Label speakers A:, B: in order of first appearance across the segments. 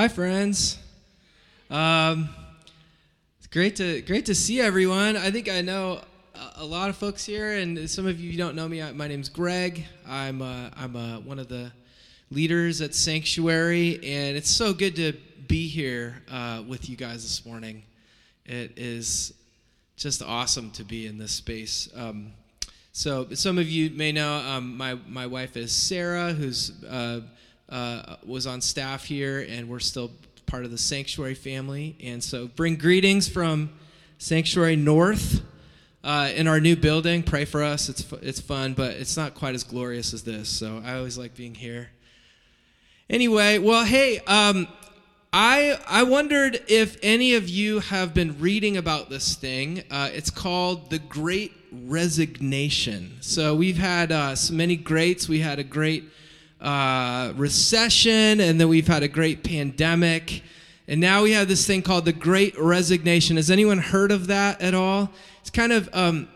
A: Hi, friends. Um, it's great to great to see everyone. I think I know a, lot of folks here, and some of you don't know me. I, my name's Greg. I'm uh, I'm uh, one of the leaders at Sanctuary, and it's so good to be here uh, with you guys this morning. It is just awesome to be in this space. Um, so some of you may know um, my my wife is Sarah, who's uh, was on staff here, and we're still part of the Sanctuary family. And so bring greetings from Sanctuary North. Uh, in our new building, pray for us. It's it's fun, but it's not quite as glorious as this. So I always like being here. Anyway, well, hey, um, I I wondered if any of you have been reading about this thing. Uh, it's called the Great Resignation. So we've had uh, so many greats. We had a great uh, recession, and then we've had a great pandemic, and now we have this thing called the Great Resignation. Has anyone heard of that at all? It's kind of um,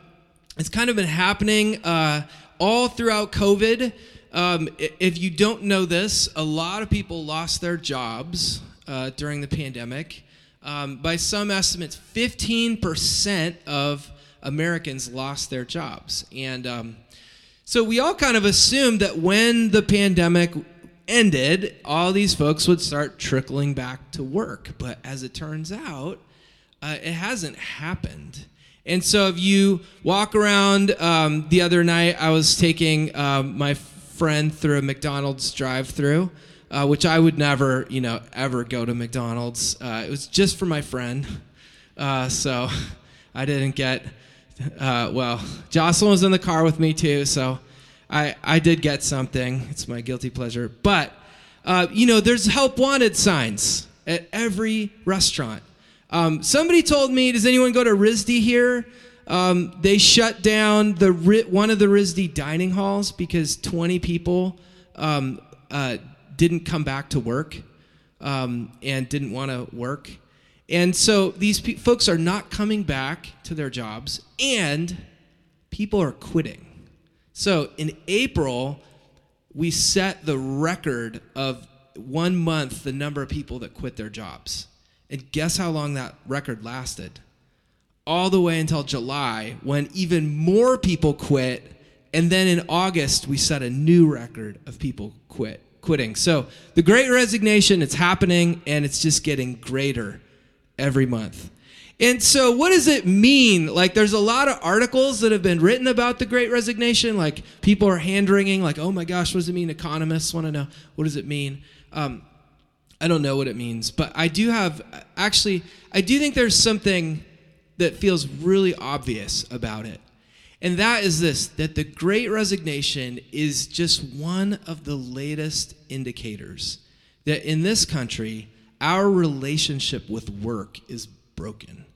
A: it's kind of been happening uh, all throughout COVID. Um, if you don't know this, a lot of people lost their jobs uh, during the pandemic. Um, by some estimates, 15% of Americans lost their jobs. And um, so we all kind of assumed that when the pandemic ended, all these folks would start trickling back to work. But as it turns out, uh, it hasn't happened. And so if you walk around, um, the other night I was taking um, my friend through a McDonald's drive-through, uh, which I would never, you know, ever go to McDonald's. Uh, it was just for my friend, uh, so I didn't get uh, well, Jocelyn was in the car with me too, so I, I did get something. It's my guilty pleasure. But, uh, you know, there's help wanted signs at every restaurant. Um, somebody told me, does anyone go to RISD here? Um, they shut down the one of the RISD dining halls because 20 people um, uh, didn't come back to work um, and didn't want to work. And so these pe- folks are not coming back to their jobs, and people are quitting. So in April, we set the record of one month the number of people that quit their jobs. And guess how long that record lasted? All the way until July, when even more people quit. And then in August, we set a new record of people quit quitting. So the great resignation, it's happening and it's just getting greater every month. And so, what does it mean? Like, there's a lot of articles that have been written about the great resignation. Like, people are hand wringing, like, oh my gosh, what does it mean? Economists want to know, what does it mean? Um, I don't know what it means, but I do have, actually, I do think there's something that feels really obvious about it. And that is this that the great resignation is just one of the latest indicators that in this country, our relationship with work is broken.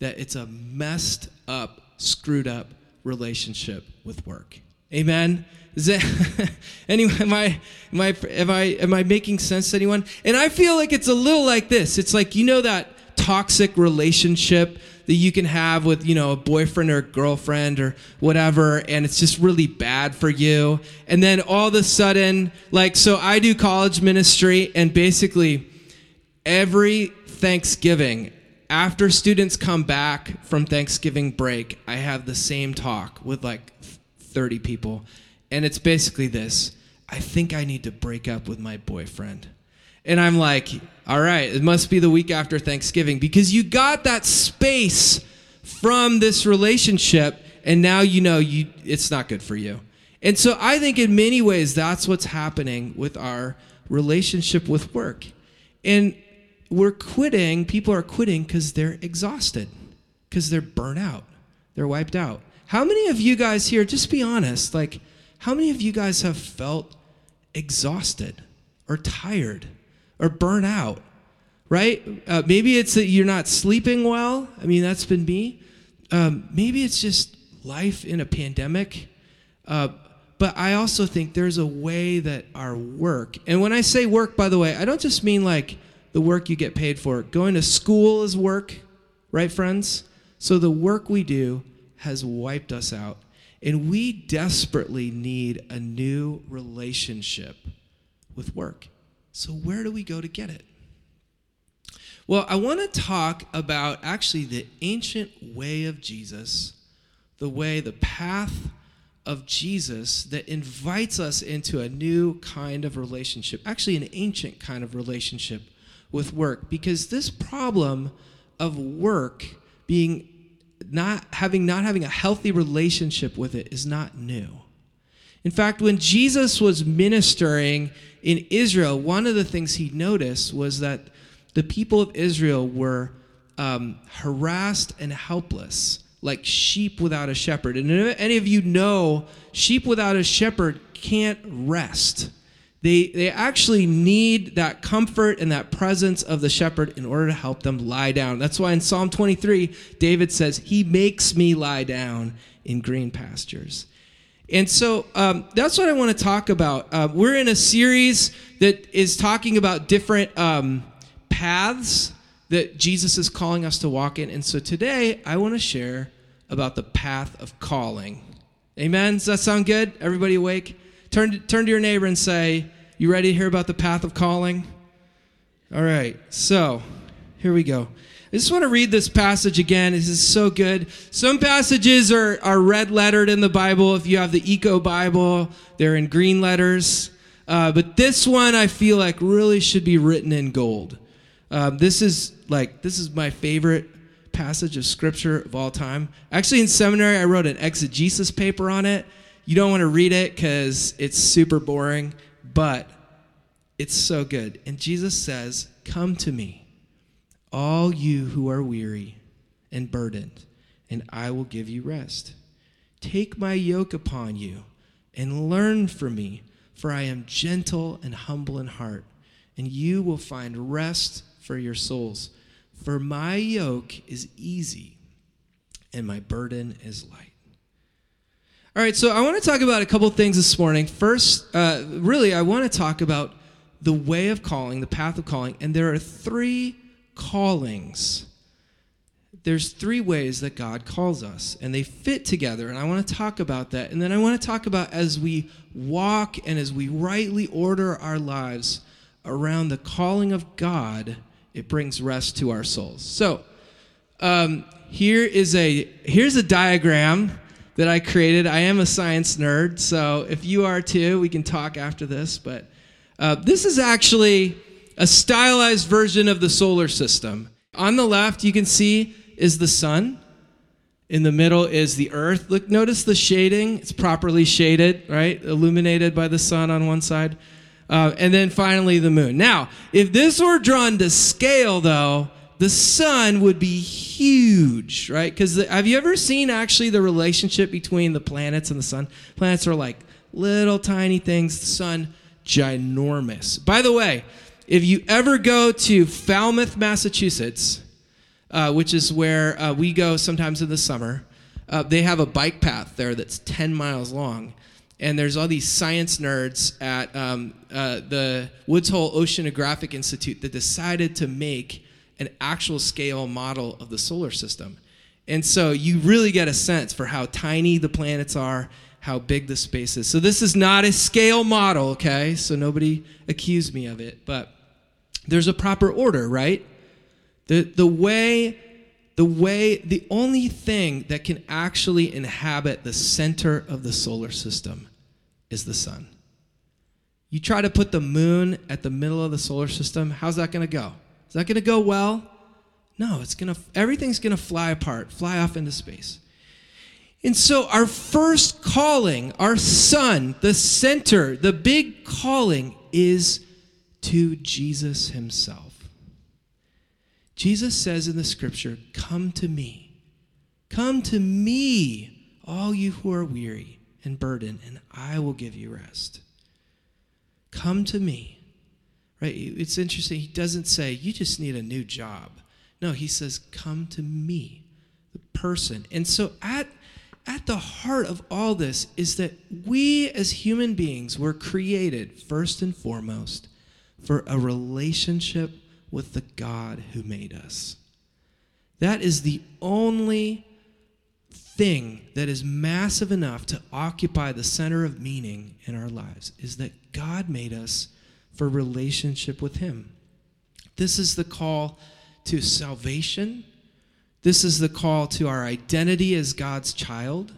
A: That it's a messed up, screwed up relationship with work. Amen. Is that anyway? Am I am I am I am I making sense to anyone? And I feel like it's a little like this. It's like you know that toxic relationship that you can have with you know a boyfriend or a girlfriend or whatever and it's just really bad for you and then all of a sudden like so i do college ministry and basically every Thanksgiving, after students come back from Thanksgiving break, I have the same talk with like 30 people. And it's basically this I think I need to break up with my boyfriend. And I'm like, all right, it must be the week after Thanksgiving because you got that space from this relationship and now you know you it's not good for you. And so I think in many ways that's what's happening with our relationship with work. And we're quitting, people are quitting because they're exhausted, because they're burnt out, they're wiped out. How many of you guys here, just be honest, like, how many of you guys have felt exhausted or tired or burnt out? Right? Uh, maybe it's that you're not sleeping well. I mean, that's been me. Um, maybe it's just life in a pandemic. Uh, but I also think there's a way that our work, and when I say work, by the way, I don't just mean like the work you get paid for. Going to school is work, right, friends? So the work we do has wiped us out. And we desperately need a new relationship with work. So where do we go to get it? Well, I want to talk about actually the ancient way of Jesus, the way, the path of Jesus that invites us into a new kind of relationship, actually, an ancient kind of relationship with work, because this problem of work being not having not having a healthy relationship with it is not new. In fact, when Jesus was ministering in Israel, one of the things he noticed was that the people of Israel were um, harassed and helpless like sheep without a shepherd. And if any of you know, sheep without a shepherd can't rest. They, they actually need that comfort and that presence of the shepherd in order to help them lie down. That's why in Psalm 23, David says, He makes me lie down in green pastures. And so um, that's what I want to talk about. Uh, we're in a series that is talking about different um, paths that Jesus is calling us to walk in. And so today I want to share about the path of calling. Amen? Does that sound good? Everybody awake? Turn to, turn to your neighbor and say, You ready to hear about the path of calling? All right, so here we go. I just want to read this passage again. This is so good. Some passages are, are red lettered in the Bible. If you have the Eco Bible, they're in green letters. Uh, but this one I feel like really should be written in gold. Um, this is like this is my favorite passage of scripture of all time. Actually, in seminary, I wrote an exegesis paper on it. You don't want to read it because it's super boring, but it's so good. And Jesus says, Come to me, all you who are weary and burdened, and I will give you rest. Take my yoke upon you and learn from me, for I am gentle and humble in heart, and you will find rest for your souls. For my yoke is easy and my burden is light. All right, so I want to talk about a couple things this morning. First, uh, really, I want to talk about the way of calling, the path of calling, and there are three callings. There's three ways that God calls us, and they fit together, and I want to talk about that. And then I want to talk about as we walk and as we rightly order our lives around the calling of God it brings rest to our souls. So, um, here is a here's a diagram that I created. I am a science nerd, so if you are too, we can talk after this. But uh, this is actually a stylized version of the solar system. On the left, you can see is the sun. In the middle is the earth. Look, notice the shading. It's properly shaded, right? Illuminated by the sun on one side. Uh, and then finally the moon. Now, if this were drawn to scale, though, the sun would be huge, right? Because have you ever seen actually the relationship between the planets and the sun? Planets are like little tiny things, the sun, ginormous. By the way, if you ever go to Falmouth, Massachusetts, uh, which is where uh, we go sometimes in the summer, uh, they have a bike path there that's 10 miles long and there's all these science nerds at um, uh, the Woods Hole Oceanographic Institute that decided to make an actual scale model of the solar system. And so you really get a sense for how tiny the planets are, how big the space is. So this is not a scale model, okay? So nobody accuse me of it, but there's a proper order, right? The, the way the way, the only thing that can actually inhabit the center of the solar system is the sun. You try to put the moon at the middle of the solar system, how's that going to go? Is that going to go well? No, it's going to everything's going to fly apart, fly off into space. And so our first calling, our sun, the center, the big calling is to Jesus himself. Jesus says in the scripture, Come to me. Come to me, all you who are weary and burdened, and I will give you rest. Come to me. Right? It's interesting. He doesn't say, You just need a new job. No, he says, Come to me, the person. And so at at the heart of all this is that we as human beings were created first and foremost for a relationship with the God who made us. That is the only thing that is massive enough to occupy the center of meaning in our lives is that God made us for relationship with him. This is the call to salvation. This is the call to our identity as God's child.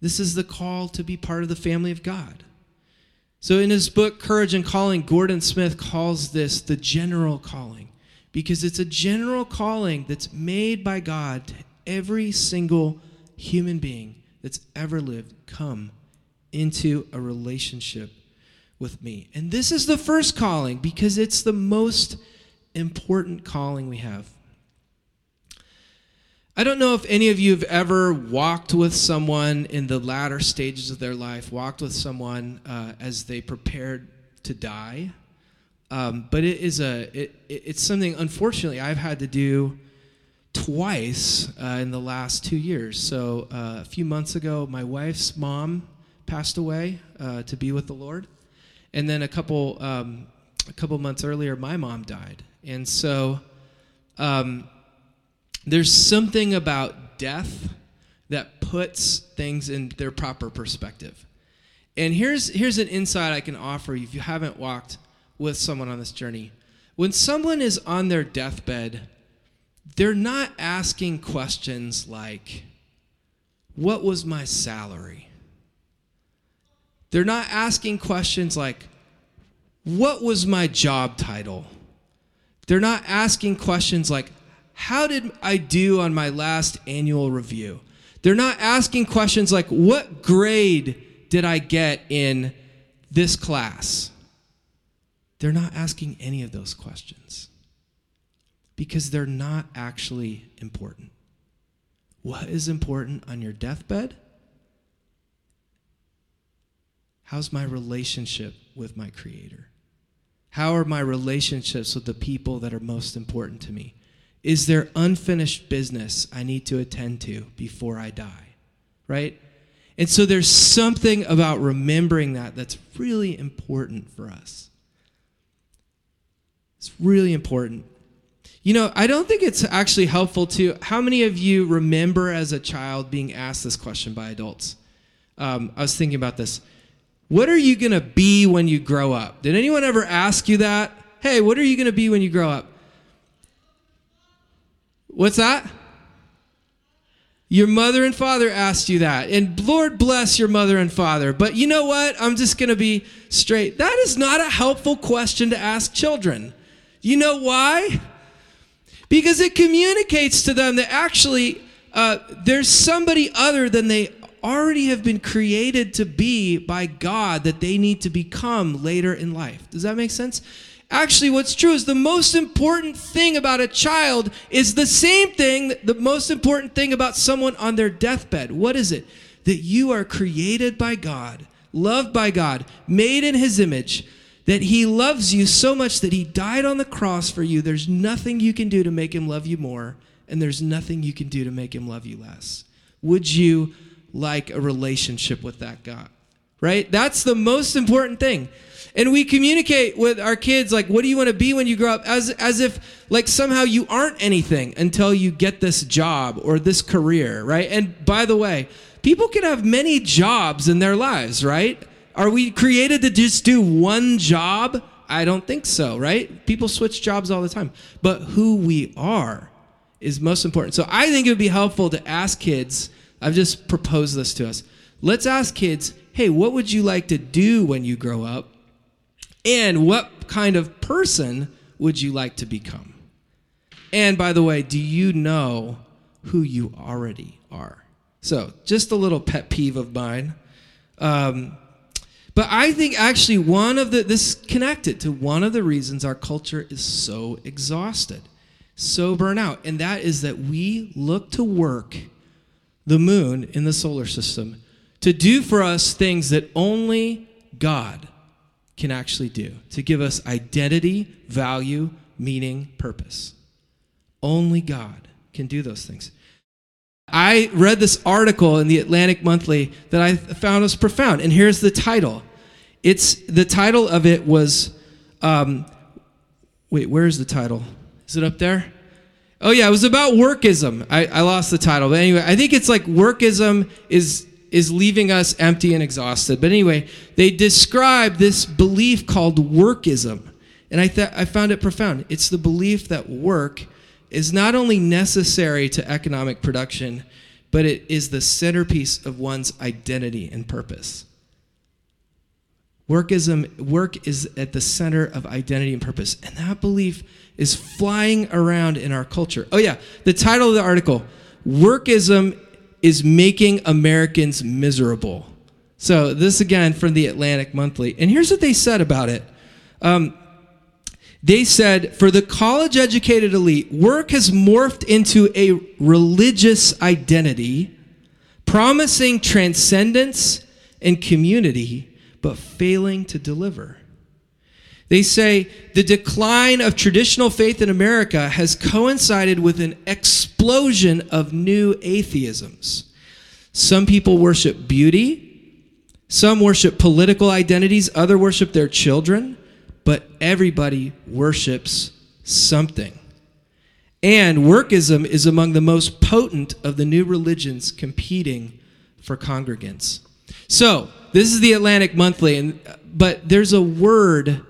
A: This is the call to be part of the family of God. So, in his book, Courage and Calling, Gordon Smith calls this the general calling because it's a general calling that's made by God to every single human being that's ever lived. Come into a relationship with me. And this is the first calling because it's the most important calling we have. I don't know if any of you have ever walked with someone in the latter stages of their life, walked with someone uh, as they prepared to die. Um, but it is a it, it's something unfortunately I've had to do twice uh, in the last two years. So uh, a few months ago, my wife's mom passed away uh, to be with the Lord, and then a couple um, a couple months earlier, my mom died, and so um, there's something about death that puts things in their proper perspective. And here's here's an insight I can offer you if you haven't walked with someone on this journey. When someone is on their deathbed, they're not asking questions like, What was my salary? They're not asking questions like, What was my job title? They're not asking questions like, How did I do on my last annual review? They're not asking questions like, What grade did I get in this class? They're not asking any of those questions because they're not actually important. What is important on your deathbed? How's my relationship with my Creator? How are my relationships with the people that are most important to me? Is there unfinished business I need to attend to before I die? Right? And so there's something about remembering that that's really important for us. It's really important. You know, I don't think it's actually helpful to. How many of you remember as a child being asked this question by adults? Um, I was thinking about this. What are you going to be when you grow up? Did anyone ever ask you that? Hey, what are you going to be when you grow up? What's that? Your mother and father asked you that. And Lord bless your mother and father. But you know what? I'm just going to be straight. That is not a helpful question to ask children. You know why? Because it communicates to them that actually uh, there's somebody other than they already have been created to be by God that they need to become later in life. Does that make sense? Actually, what's true is the most important thing about a child is the same thing, the most important thing about someone on their deathbed. What is it? That you are created by God, loved by God, made in His image that he loves you so much that he died on the cross for you. There's nothing you can do to make him love you more, and there's nothing you can do to make him love you less. Would you like a relationship with that God? Right? That's the most important thing. And we communicate with our kids like, what do you want to be when you grow up? As, as if like somehow you aren't anything until you get this job or this career, right? And by the way, people can have many jobs in their lives, right? Are we created to just do one job? I don't think so, right? People switch jobs all the time. But who we are is most important. So I think it would be helpful to ask kids, I've just proposed this to us. Let's ask kids, hey, what would you like to do when you grow up? And what kind of person would you like to become? And by the way, do you know who you already are? So, just a little pet peeve of mine. Um, but I think actually one of the, this connected to one of the reasons our culture is so exhausted, so burnt out, and that is that we look to work the moon in the solar system to do for us things that only God can actually do, to give us identity, value, meaning, purpose. Only God can do those things. I read this article in the Atlantic Monthly that I found was profound, and here's the title. It's the title of it was, um, wait, where's the title? Is it up there? Oh yeah, it was about workism. I, I lost the title, but anyway, I think it's like workism is is leaving us empty and exhausted. But anyway, they describe this belief called workism, and I thought I found it profound. It's the belief that work is not only necessary to economic production, but it is the centerpiece of one's identity and purpose. Workism, work is at the center of identity and purpose. And that belief is flying around in our culture. Oh, yeah, the title of the article Workism is Making Americans Miserable. So, this again from the Atlantic Monthly. And here's what they said about it. Um, they said, for the college educated elite, work has morphed into a religious identity, promising transcendence and community, but failing to deliver. They say the decline of traditional faith in America has coincided with an explosion of new atheisms. Some people worship beauty, some worship political identities, other worship their children but everybody worships something. And workism is among the most potent of the new religions competing for congregants. So, this is the Atlantic Monthly, and, uh, but there's a word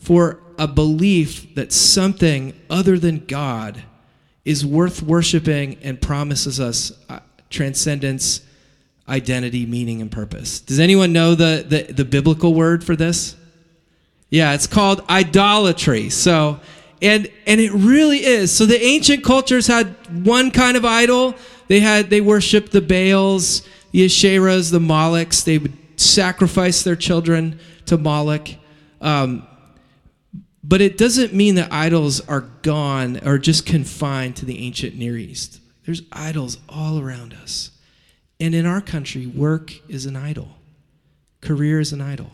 A: for a belief that something other than God is worth worshiping and promises us uh, transcendence, identity, meaning, and purpose. Does anyone know the, the, the biblical word for this? Yeah, it's called idolatry. So, and and it really is. So the ancient cultures had one kind of idol. They had they worshipped the Baals, the Asherahs, the Molochs. They would sacrifice their children to Moloch. Um, but it doesn't mean that idols are gone or just confined to the ancient Near East. There's idols all around us. And in our country, work is an idol, career is an idol.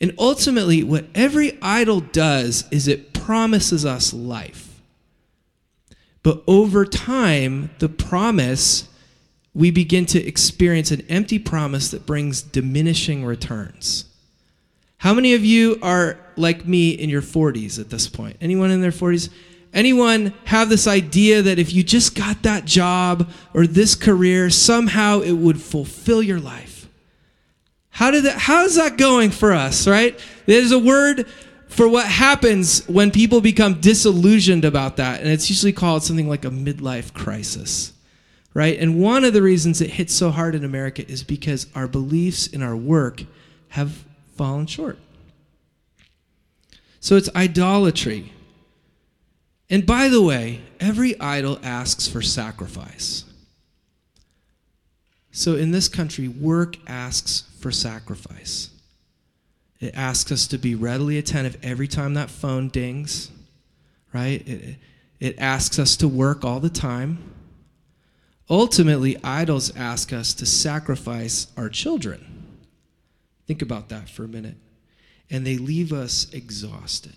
A: And ultimately, what every idol does is it promises us life. But over time, the promise, we begin to experience an empty promise that brings diminishing returns. How many of you are like me in your 40s at this point? Anyone in their 40s? Anyone have this idea that if you just got that job or this career, somehow it would fulfill your life? How did that, how's that going for us, right? There's a word for what happens when people become disillusioned about that, and it's usually called something like a midlife crisis, right? And one of the reasons it hits so hard in America is because our beliefs in our work have fallen short. So it's idolatry. And by the way, every idol asks for sacrifice. So in this country, work asks for sacrifice. It asks us to be readily attentive every time that phone dings, right? It, it asks us to work all the time. Ultimately, idols ask us to sacrifice our children. Think about that for a minute. And they leave us exhausted.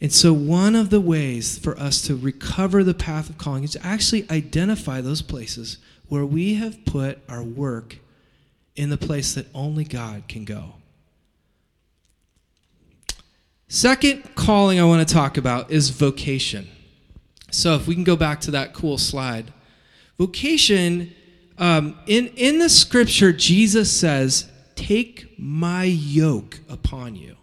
A: And so, one of the ways for us to recover the path of calling is to actually identify those places where we have put our work in the place that only God can go. Second calling I want to talk about is vocation. So, if we can go back to that cool slide, vocation, um, in, in the scripture, Jesus says, Take my yoke upon you.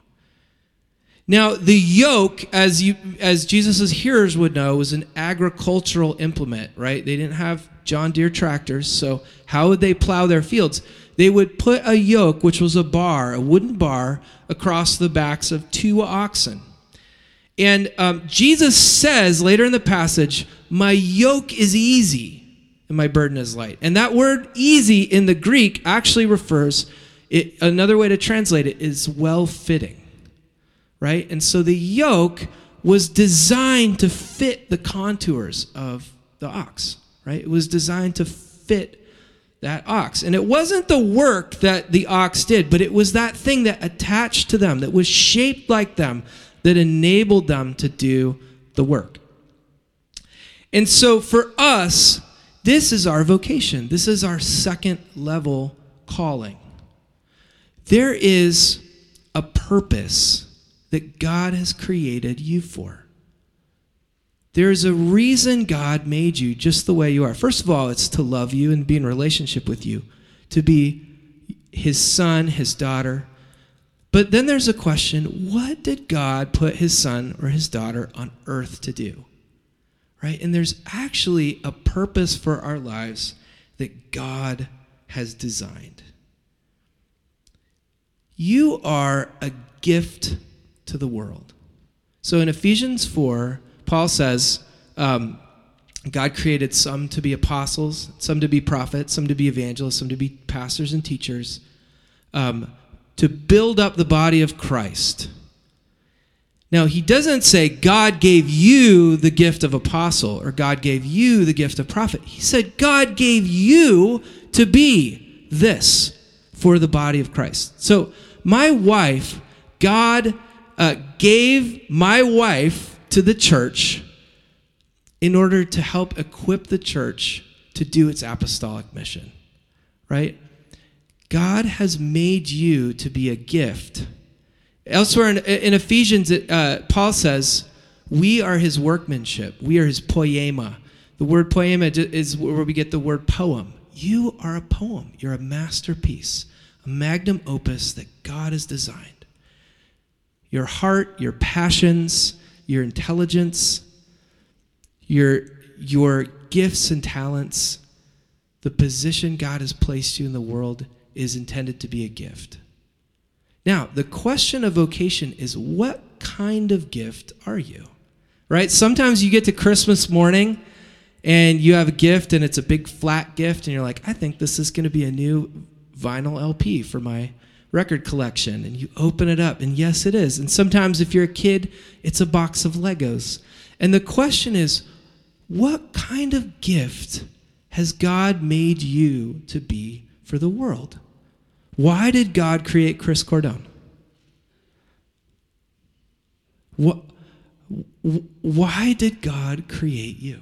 A: Now, the yoke, as you as Jesus' hearers would know, was an agricultural implement, right? They didn't have John Deere tractors, so how would they plow their fields? They would put a yoke, which was a bar, a wooden bar, across the backs of two oxen. And um, Jesus says later in the passage, My yoke is easy and my burden is light. And that word easy in the Greek actually refers, it, another way to translate it is well fitting right? And so the yoke was designed to fit the contours of the ox, right? It was designed to fit that ox. And it wasn't the work that the ox did, but it was that thing that attached to them, that was shaped like them, that enabled them to do the work. And so for us, this is our vocation. This is our second level calling. There is a purpose that God has created you for. There's a reason God made you just the way you are. First of all, it's to love you and be in relationship with you, to be his son, his daughter. But then there's a question what did God put his son or his daughter on earth to do? right? And there's actually a purpose for our lives that God has designed. You are a gift to the world. So in Ephesians 4, Paul says, um, God created some to be apostles, some to be prophets, some to be evangelists, some to be pastors and teachers, um, to build up the body of Christ. Now, he doesn't say God gave you the gift of apostle or God gave you the gift of prophet. He said God gave you to be this for the body of Christ. So, my wife, God uh, gave my wife to the church in order to help equip the church to do its apostolic mission, right? God has made you to be a gift. Elsewhere in, in Ephesians, uh, Paul says, We are his workmanship. We are his poema. The word poema is where we get the word poem. You are a poem. You're a masterpiece, a magnum opus that God has designed. Your heart, your passions, your intelligence, your, your gifts and talents, the position God has placed you in the world is intended to be a gift. Now, the question of vocation is what kind of gift are you? Right? Sometimes you get to Christmas morning and you have a gift and it's a big flat gift and you're like, I think this is going to be a new vinyl LP for my record collection. And you open it up and yes, it is. And sometimes if you're a kid, it's a box of Legos. And the question is, what kind of gift has God made you to be for the world? Why did God create Chris Cordone? What, why did God create you?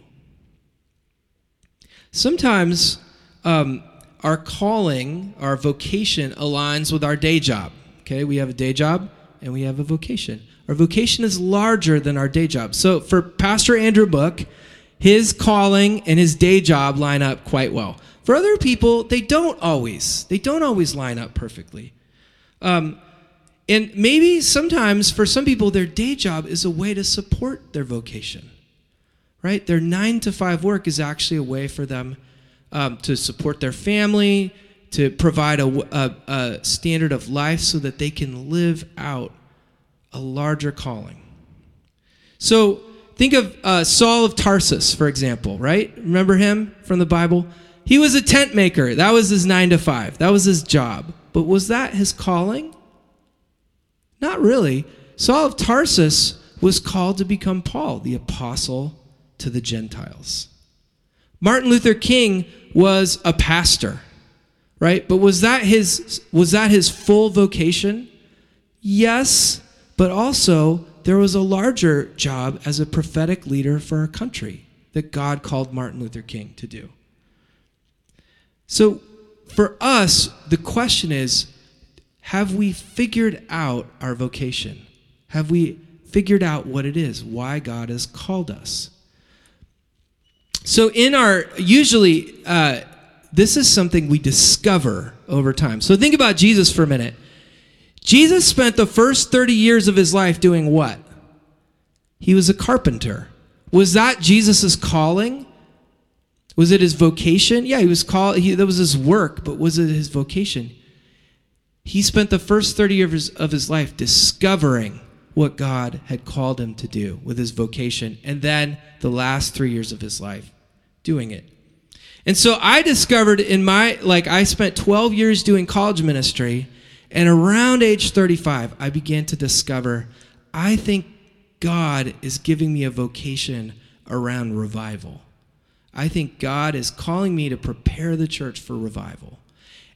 A: Sometimes um, our calling, our vocation aligns with our day job. Okay, we have a day job and we have a vocation. Our vocation is larger than our day job. So for Pastor Andrew Book, his calling and his day job line up quite well. For other people, they don't always. They don't always line up perfectly. Um, and maybe sometimes for some people, their day job is a way to support their vocation, right? Their nine to five work is actually a way for them um, to support their family, to provide a, a, a standard of life so that they can live out a larger calling. So, Think of uh, Saul of Tarsus, for example, right? Remember him from the Bible? He was a tent maker. That was his nine to five, that was his job. But was that his calling? Not really. Saul of Tarsus was called to become Paul, the apostle to the Gentiles. Martin Luther King was a pastor, right? But was that his was that his full vocation? Yes, but also there was a larger job as a prophetic leader for our country that God called Martin Luther King to do. So, for us, the question is have we figured out our vocation? Have we figured out what it is, why God has called us? So, in our, usually, uh, this is something we discover over time. So, think about Jesus for a minute. Jesus spent the first 30 years of his life doing what? He was a carpenter. Was that Jesus' calling? Was it his vocation? Yeah, he was called, that was his work, but was it his vocation? He spent the first 30 years of his life discovering what God had called him to do with his vocation, and then the last three years of his life doing it. And so I discovered in my, like, I spent 12 years doing college ministry, and around age 35, I began to discover I think God is giving me a vocation around revival. I think God is calling me to prepare the church for revival.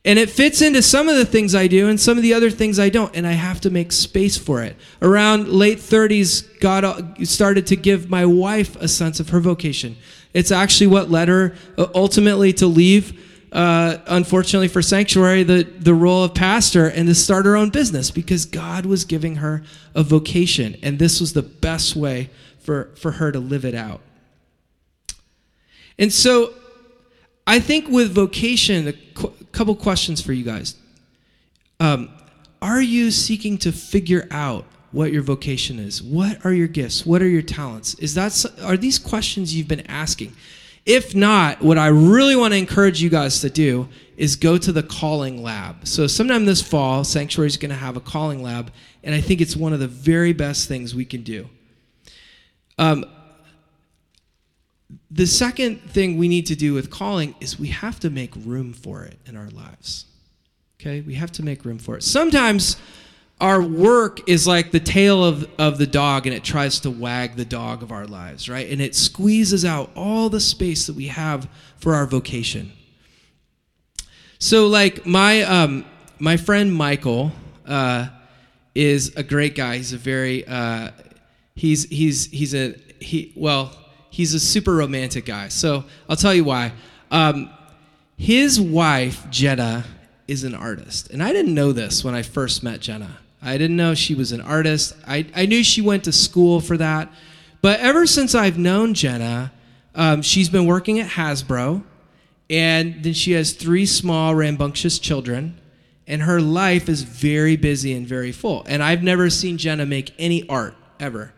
A: And it fits into some of the things I do and some of the other things I don't. And I have to make space for it. Around late 30s, God started to give my wife a sense of her vocation. It's actually what led her uh, ultimately to leave uh, unfortunately for Sanctuary, the, the role of pastor and to start her own business because God was giving her a vocation. And this was the best way for, for her to live it out. And so I think with vocation, couple questions for you guys. Um, are you seeking to figure out what your vocation is. What are your gifts? What are your talents? Is that are these questions you've been asking? If not, what I really want to encourage you guys to do is go to the calling lab. So sometime this fall, Sanctuary is going to have a calling lab, and I think it's one of the very best things we can do. Um, the second thing we need to do with calling is we have to make room for it in our lives. Okay? We have to make room for it. Sometimes our work is like the tail of, of the dog and it tries to wag the dog of our lives, right? And it squeezes out all the space that we have for our vocation. So, like, my, um, my friend Michael uh, is a great guy. He's a very, uh, he's, he's, he's a, he, well, he's a super romantic guy. So, I'll tell you why. Um, his wife, Jenna, is an artist. And I didn't know this when I first met Jenna. I didn't know she was an artist. I, I knew she went to school for that. But ever since I've known Jenna, um, she's been working at Hasbro. And then she has three small, rambunctious children. And her life is very busy and very full. And I've never seen Jenna make any art, ever.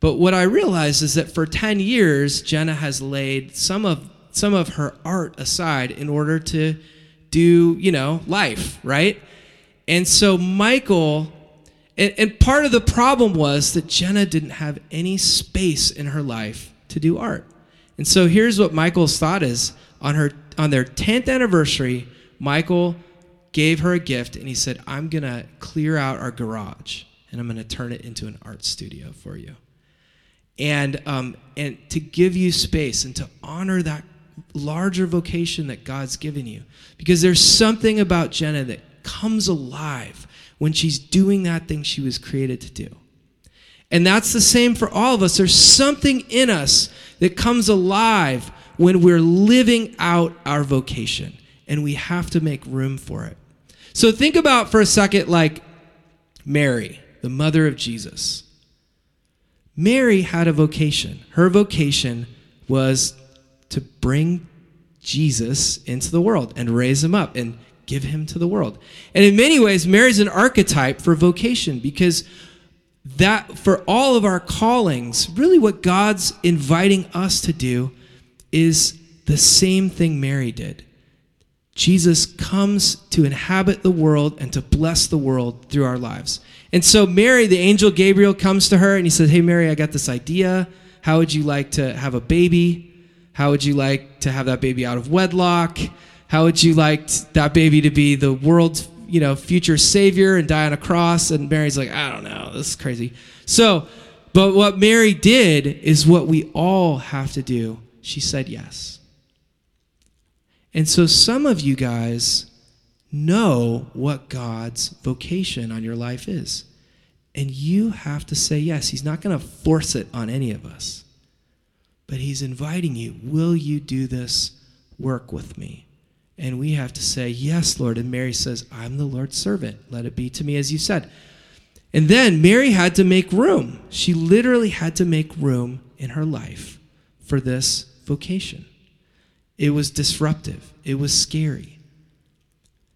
A: But what I realized is that for 10 years, Jenna has laid some of, some of her art aside in order to do, you know, life, right? And so Michael, and, and part of the problem was that Jenna didn't have any space in her life to do art. And so here's what Michael's thought is on her on their 10th anniversary, Michael gave her a gift and he said, I'm gonna clear out our garage and I'm gonna turn it into an art studio for you. And um, and to give you space and to honor that larger vocation that God's given you. Because there's something about Jenna that comes alive when she's doing that thing she was created to do. And that's the same for all of us. There's something in us that comes alive when we're living out our vocation, and we have to make room for it. So think about for a second, like Mary, the mother of Jesus. Mary had a vocation. Her vocation was to bring Jesus into the world and raise him up and give him to the world. And in many ways, Mary's an archetype for vocation because that for all of our callings, really what God's inviting us to do is the same thing Mary did. Jesus comes to inhabit the world and to bless the world through our lives. And so Mary, the angel Gabriel comes to her and he says, "Hey Mary, I got this idea. How would you like to have a baby? How would you like to have that baby out of wedlock?" How would you like that baby to be the world's, you know, future savior and die on a cross? And Mary's like, I don't know, this is crazy. So, but what Mary did is what we all have to do. She said yes. And so some of you guys know what God's vocation on your life is. And you have to say yes. He's not going to force it on any of us. But he's inviting you, will you do this work with me? And we have to say, Yes, Lord. And Mary says, I'm the Lord's servant. Let it be to me as you said. And then Mary had to make room. She literally had to make room in her life for this vocation. It was disruptive, it was scary.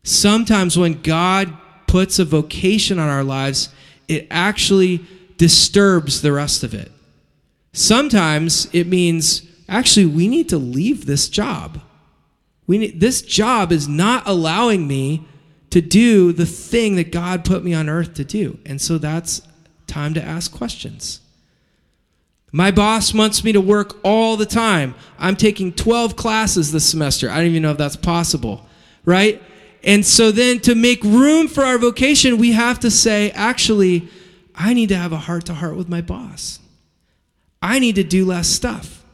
A: Sometimes when God puts a vocation on our lives, it actually disturbs the rest of it. Sometimes it means, actually, we need to leave this job we need, this job is not allowing me to do the thing that God put me on earth to do. And so that's time to ask questions. My boss wants me to work all the time. I'm taking 12 classes this semester. I don't even know if that's possible, right? And so then to make room for our vocation, we have to say, actually, I need to have a heart to heart with my boss. I need to do less stuff.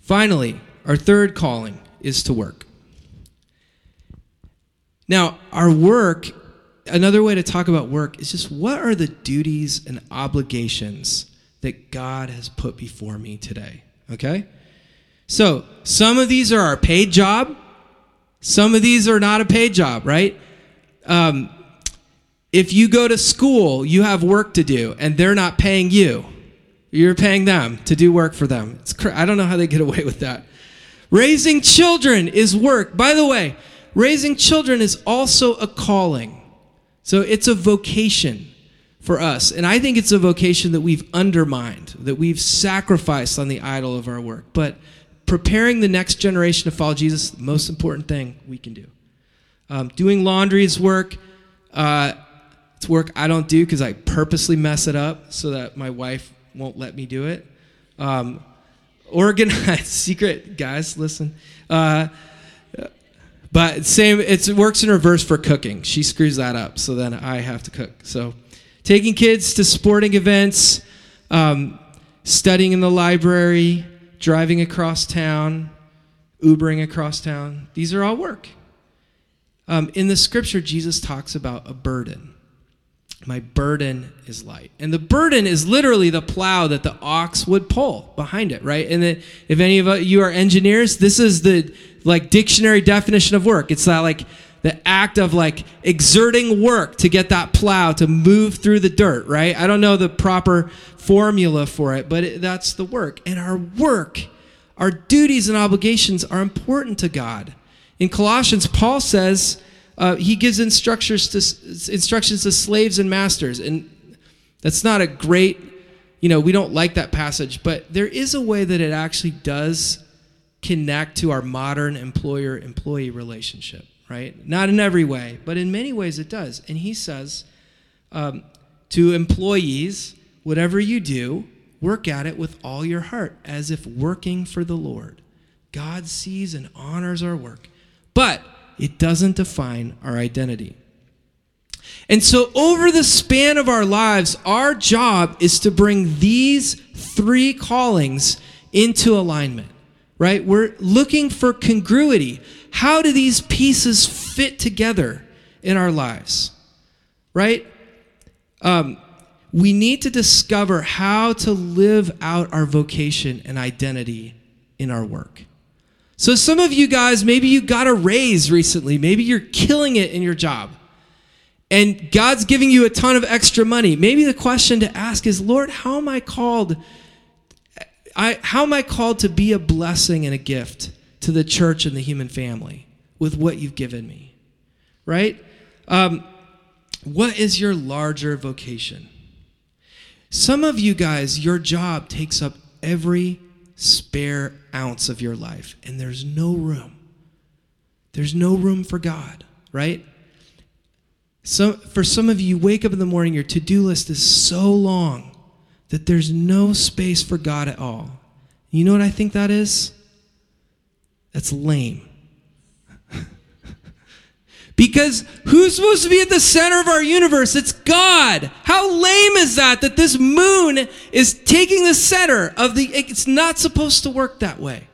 A: Finally, our third calling is to work. Now, our work, another way to talk about work is just what are the duties and obligations that God has put before me today? Okay? So, some of these are our paid job, some of these are not a paid job, right? Um, if you go to school, you have work to do, and they're not paying you. You're paying them to do work for them. It's cr- I don't know how they get away with that. Raising children is work. By the way, raising children is also a calling. So it's a vocation for us. And I think it's a vocation that we've undermined, that we've sacrificed on the idol of our work. But preparing the next generation to follow Jesus, the most important thing we can do. Um, doing laundry is work. Uh, it's work I don't do because I purposely mess it up so that my wife won't let me do it. Um, organized, secret, guys, listen. Uh, but same, it works in reverse for cooking. She screws that up, so then I have to cook. So taking kids to sporting events, um, studying in the library, driving across town, Ubering across town. These are all work. Um, in the scripture, Jesus talks about a burden. My burden is light. And the burden is literally the plow that the ox would pull behind it, right? And if any of you are engineers, this is the like dictionary definition of work. It's that like the act of like exerting work to get that plow to move through the dirt, right? I don't know the proper formula for it, but it, that's the work. And our work, our duties and obligations are important to God. In Colossians, Paul says uh, he gives instructions to, instructions to slaves and masters. And that's not a great, you know, we don't like that passage, but there is a way that it actually does connect to our modern employer employee relationship right? Not in every way, but in many ways it does. And he says um, to employees, whatever you do, work at it with all your heart, as if working for the Lord. God sees and honors our work, but it doesn't define our identity. And so, over the span of our lives, our job is to bring these three callings into alignment, right? We're looking for congruity. How do these pieces fit together in our lives? Right? Um, we need to discover how to live out our vocation and identity in our work. So, some of you guys, maybe you got a raise recently. Maybe you're killing it in your job. And God's giving you a ton of extra money. Maybe the question to ask is, Lord, how am I called? I, how am I called to be a blessing and a gift to the church and the human family with what you've given me, right? Um, what is your larger vocation? Some of you guys, your job takes up every spare ounce of your life, and there's no room. There's no room for God, right? So for some of you, you wake up in the morning, your to do list is so long that there's no space for God at all. You know what I think that is? That's lame. because who's supposed to be at the center of our universe? It's God. How lame is that that this moon is taking the center of the it's not supposed to work that way.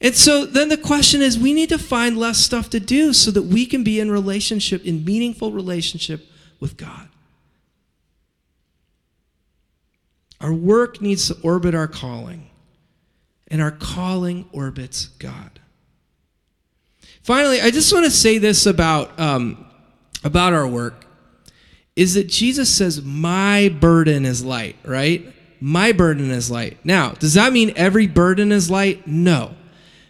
A: And so then the question is we need to find less stuff to do so that we can be in relationship in meaningful relationship with God. Our work needs to orbit our calling and our calling orbits God. Finally, I just want to say this about, um, about our work is that Jesus says, My burden is light, right? My burden is light. Now, does that mean every burden is light? No.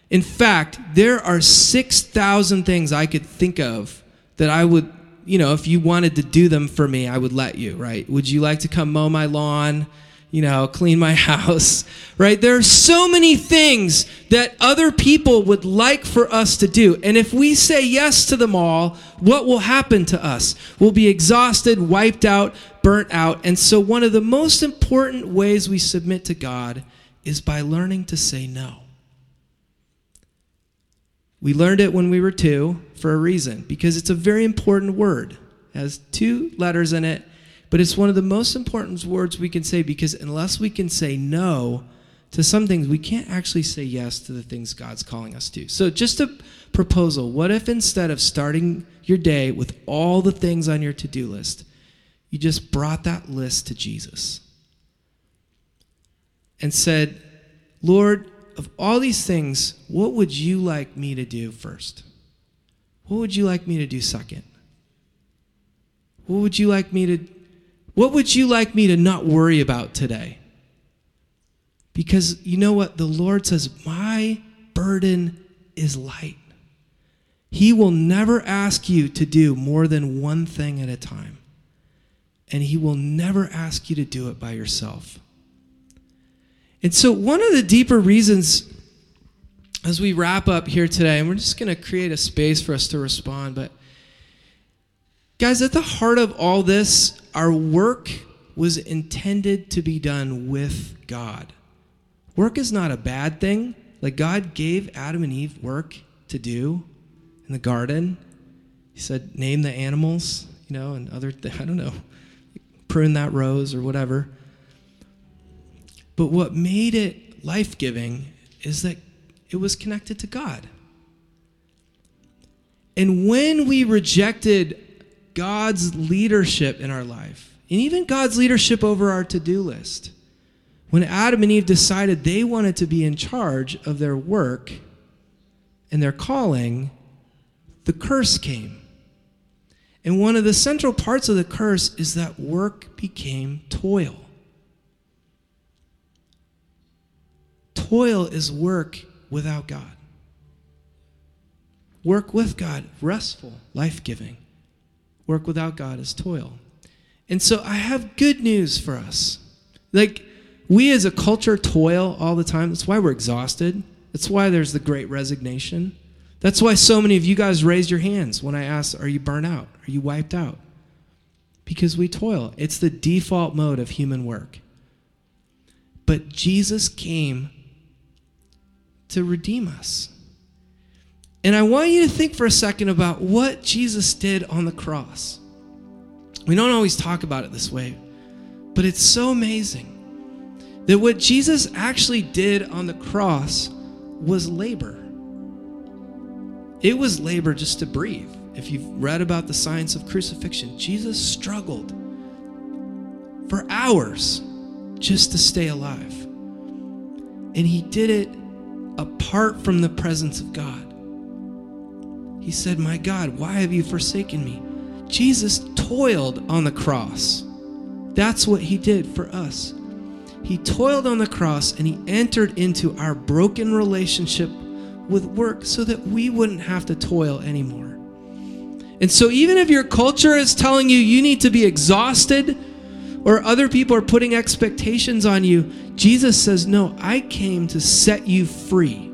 A: In fact, there are 6,000 things I could think of that I would, you know, if you wanted to do them for me, I would let you, right? Would you like to come mow my lawn? You know, clean my house, right? There are so many things that other people would like for us to do. And if we say yes to them all, what will happen to us? We'll be exhausted, wiped out, burnt out. And so, one of the most important ways we submit to God is by learning to say no. We learned it when we were two for a reason, because it's a very important word. It has two letters in it but it's one of the most important words we can say because unless we can say no to some things, we can't actually say yes to the things God's calling us to. So, just a proposal what if instead of starting your day with all the things on your to do list, you just brought that list to Jesus and said, Lord, of all these things, what would you like me to do first? What would you like me to do second? What would you like me to what would you like me to not worry about today? Because you know what? The Lord says, My burden is light. He will never ask you to do more than one thing at a time. And He will never ask you to do it by yourself. And so, one of the deeper reasons as we wrap up here today, and we're just going to create a space for us to respond, but guys, at the heart of all this, our work was intended to be done with God. Work is not a bad thing. Like God gave Adam and Eve work to do in the garden. He said, name the animals, you know, and other, th- I don't know, prune that rose or whatever. But what made it life giving is that it was connected to God. And when we rejected God's leadership in our life, and even God's leadership over our to do list, when Adam and Eve decided they wanted to be in charge of their work and their calling, the curse came. And one of the central parts of the curse is that work became toil. Toil is work without God. Work with God, restful, life giving. Work without God is toil. And so I have good news for us. Like, we as a culture toil all the time. That's why we're exhausted. That's why there's the great resignation. That's why so many of you guys raised your hands when I asked, Are you burnt out? Are you wiped out? Because we toil. It's the default mode of human work. But Jesus came to redeem us. And I want you to think for a second about what Jesus did on the cross. We don't always talk about it this way, but it's so amazing that what Jesus actually did on the cross was labor. It was labor just to breathe. If you've read about the science of crucifixion, Jesus struggled for hours just to stay alive. And he did it apart from the presence of God. He said, My God, why have you forsaken me? Jesus toiled on the cross. That's what he did for us. He toiled on the cross and he entered into our broken relationship with work so that we wouldn't have to toil anymore. And so, even if your culture is telling you you need to be exhausted or other people are putting expectations on you, Jesus says, No, I came to set you free.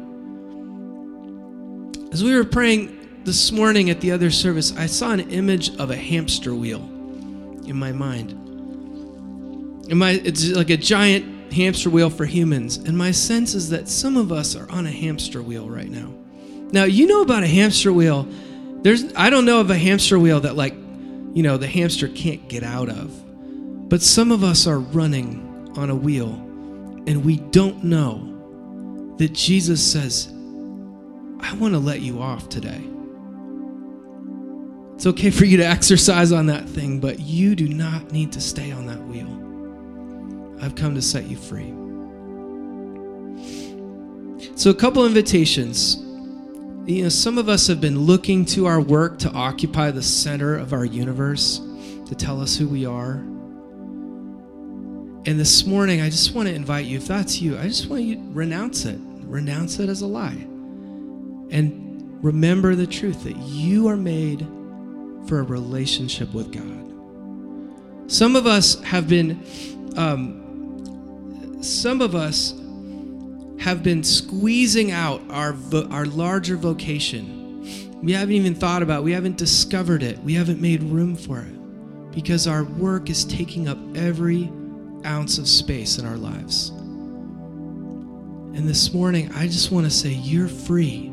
A: As we were praying this morning at the other service, I saw an image of a hamster wheel in my mind. In my, it's like a giant hamster wheel for humans. And my sense is that some of us are on a hamster wheel right now. Now, you know about a hamster wheel. There's I don't know of a hamster wheel that like, you know, the hamster can't get out of. But some of us are running on a wheel and we don't know that Jesus says, I want to let you off today. It's okay for you to exercise on that thing, but you do not need to stay on that wheel. I've come to set you free. So, a couple invitations. You know, some of us have been looking to our work to occupy the center of our universe, to tell us who we are. And this morning, I just want to invite you, if that's you, I just want you to renounce it. Renounce it as a lie. And remember the truth that you are made for a relationship with God. Some of us have been, um, some of us have been squeezing out our, vo- our larger vocation. We haven't even thought about it. We haven't discovered it. We haven't made room for it because our work is taking up every ounce of space in our lives. And this morning, I just want to say you're free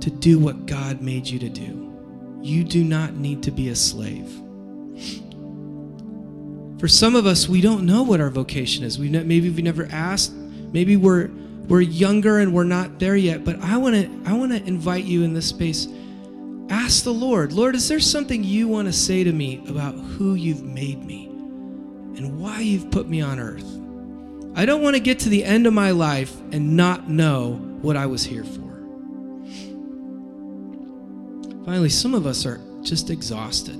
A: to do what God made you to do. You do not need to be a slave. For some of us, we don't know what our vocation is. We maybe we've never asked. Maybe we're we're younger and we're not there yet. But I want to I want to invite you in this space. Ask the Lord, Lord, is there something you want to say to me about who you've made me and why you've put me on earth? I don't want to get to the end of my life and not know what I was here for. Finally, some of us are just exhausted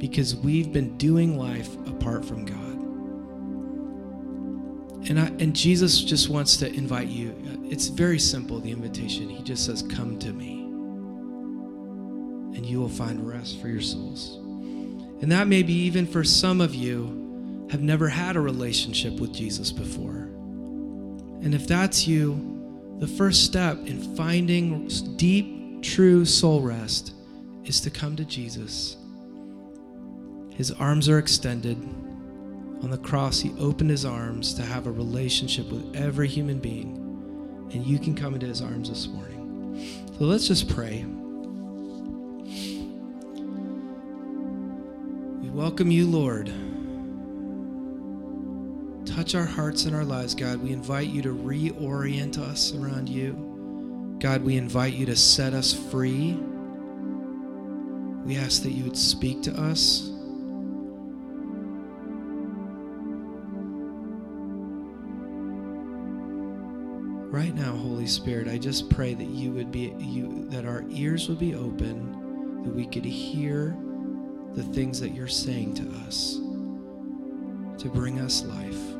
A: because we've been doing life apart from God. And, I, and Jesus just wants to invite you. It's very simple, the invitation. He just says, Come to me. and you will find rest for your souls. And that may be even for some of you have never had a relationship with Jesus before. And if that's you, the first step in finding deep, true soul rest is to come to Jesus. His arms are extended. On the cross, he opened his arms to have a relationship with every human being. And you can come into his arms this morning. So let's just pray. We welcome you, Lord. Touch our hearts and our lives, God. We invite you to reorient us around you. God, we invite you to set us free. We ask that you would speak to us. Right now, Holy Spirit, I just pray that you would be you that our ears would be open, that we could hear the things that you're saying to us to bring us life.